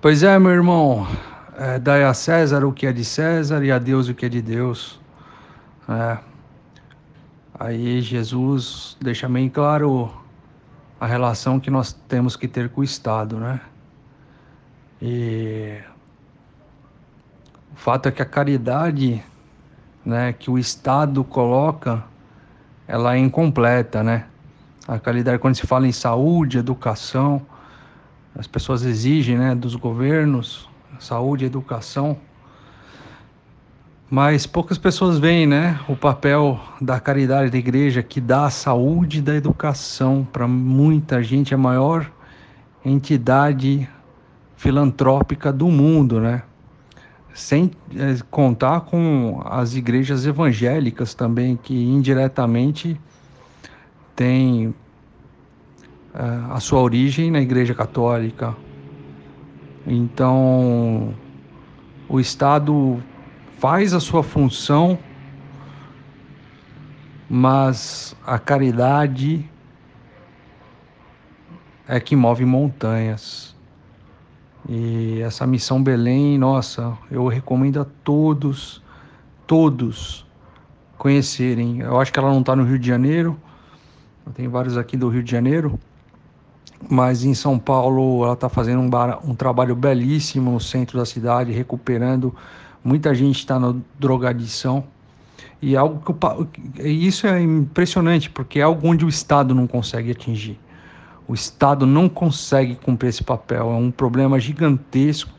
Pois é, meu irmão, é, dai a César o que é de César e a Deus o que é de Deus. É. Aí Jesus deixa bem claro a relação que nós temos que ter com o Estado, né? E o fato é que a caridade, né, que o Estado coloca, ela é incompleta, né? A caridade quando se fala em saúde, educação, as pessoas exigem, né, dos governos, saúde, educação, mas poucas pessoas veem, né, o papel da caridade da igreja que dá a saúde da educação para muita gente, a maior entidade filantrópica do mundo, né? Sem é, contar com as igrejas evangélicas também, que indiretamente têm a sua origem na Igreja Católica. Então, o Estado faz a sua função, mas a caridade é que move montanhas. E essa missão Belém, nossa, eu recomendo a todos, todos conhecerem. Eu acho que ela não está no Rio de Janeiro, tem vários aqui do Rio de Janeiro, mas em São Paulo ela está fazendo um, bar, um trabalho belíssimo no centro da cidade, recuperando. Muita gente está na drogadição. E é algo que isso é impressionante, porque é algo onde o Estado não consegue atingir. O Estado não consegue cumprir esse papel, é um problema gigantesco.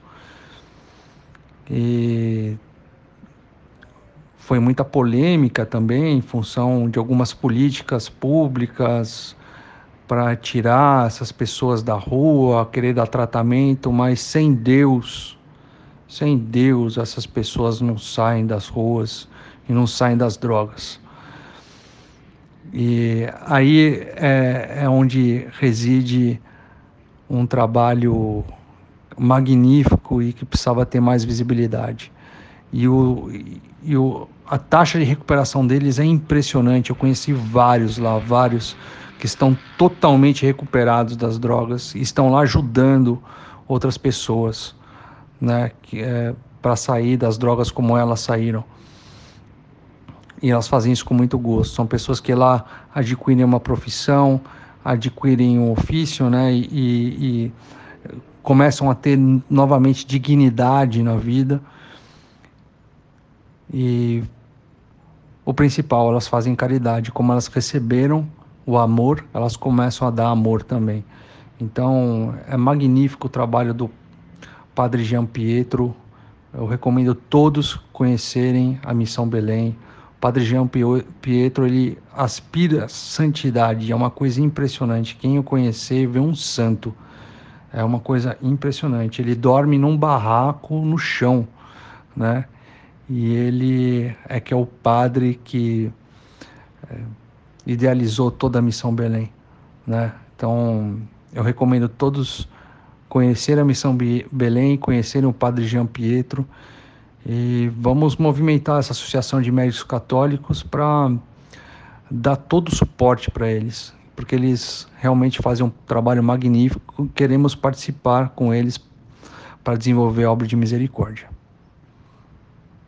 E foi muita polêmica também em função de algumas políticas públicas para tirar essas pessoas da rua, querer dar tratamento, mas sem Deus, sem Deus, essas pessoas não saem das ruas e não saem das drogas. E aí é, é onde reside um trabalho magnífico e que precisava ter mais visibilidade. E, o, e o, a taxa de recuperação deles é impressionante. Eu conheci vários lá, vários que estão totalmente recuperados das drogas e estão lá ajudando outras pessoas, né, é, para sair das drogas como elas saíram. E elas fazem isso com muito gosto. São pessoas que lá adquirem uma profissão, adquirem um ofício, né? E, e, começam a ter novamente dignidade na vida. E o principal, elas fazem caridade. Como elas receberam o amor, elas começam a dar amor também. Então é magnífico o trabalho do Padre Jean Pietro. Eu recomendo todos conhecerem a Missão Belém. Padre Jean Pietro, ele aspira santidade, é uma coisa impressionante. Quem o conhecer vê um santo. É uma coisa impressionante. Ele dorme num barraco no chão, né? E ele é que é o padre que é, idealizou toda a missão Belém, né? Então, eu recomendo todos conhecer a missão Belém, conhecerem o Padre Jean Pietro e vamos movimentar essa associação de médicos católicos para dar todo o suporte para eles, porque eles realmente fazem um trabalho magnífico. Queremos participar com eles para desenvolver a obra de misericórdia.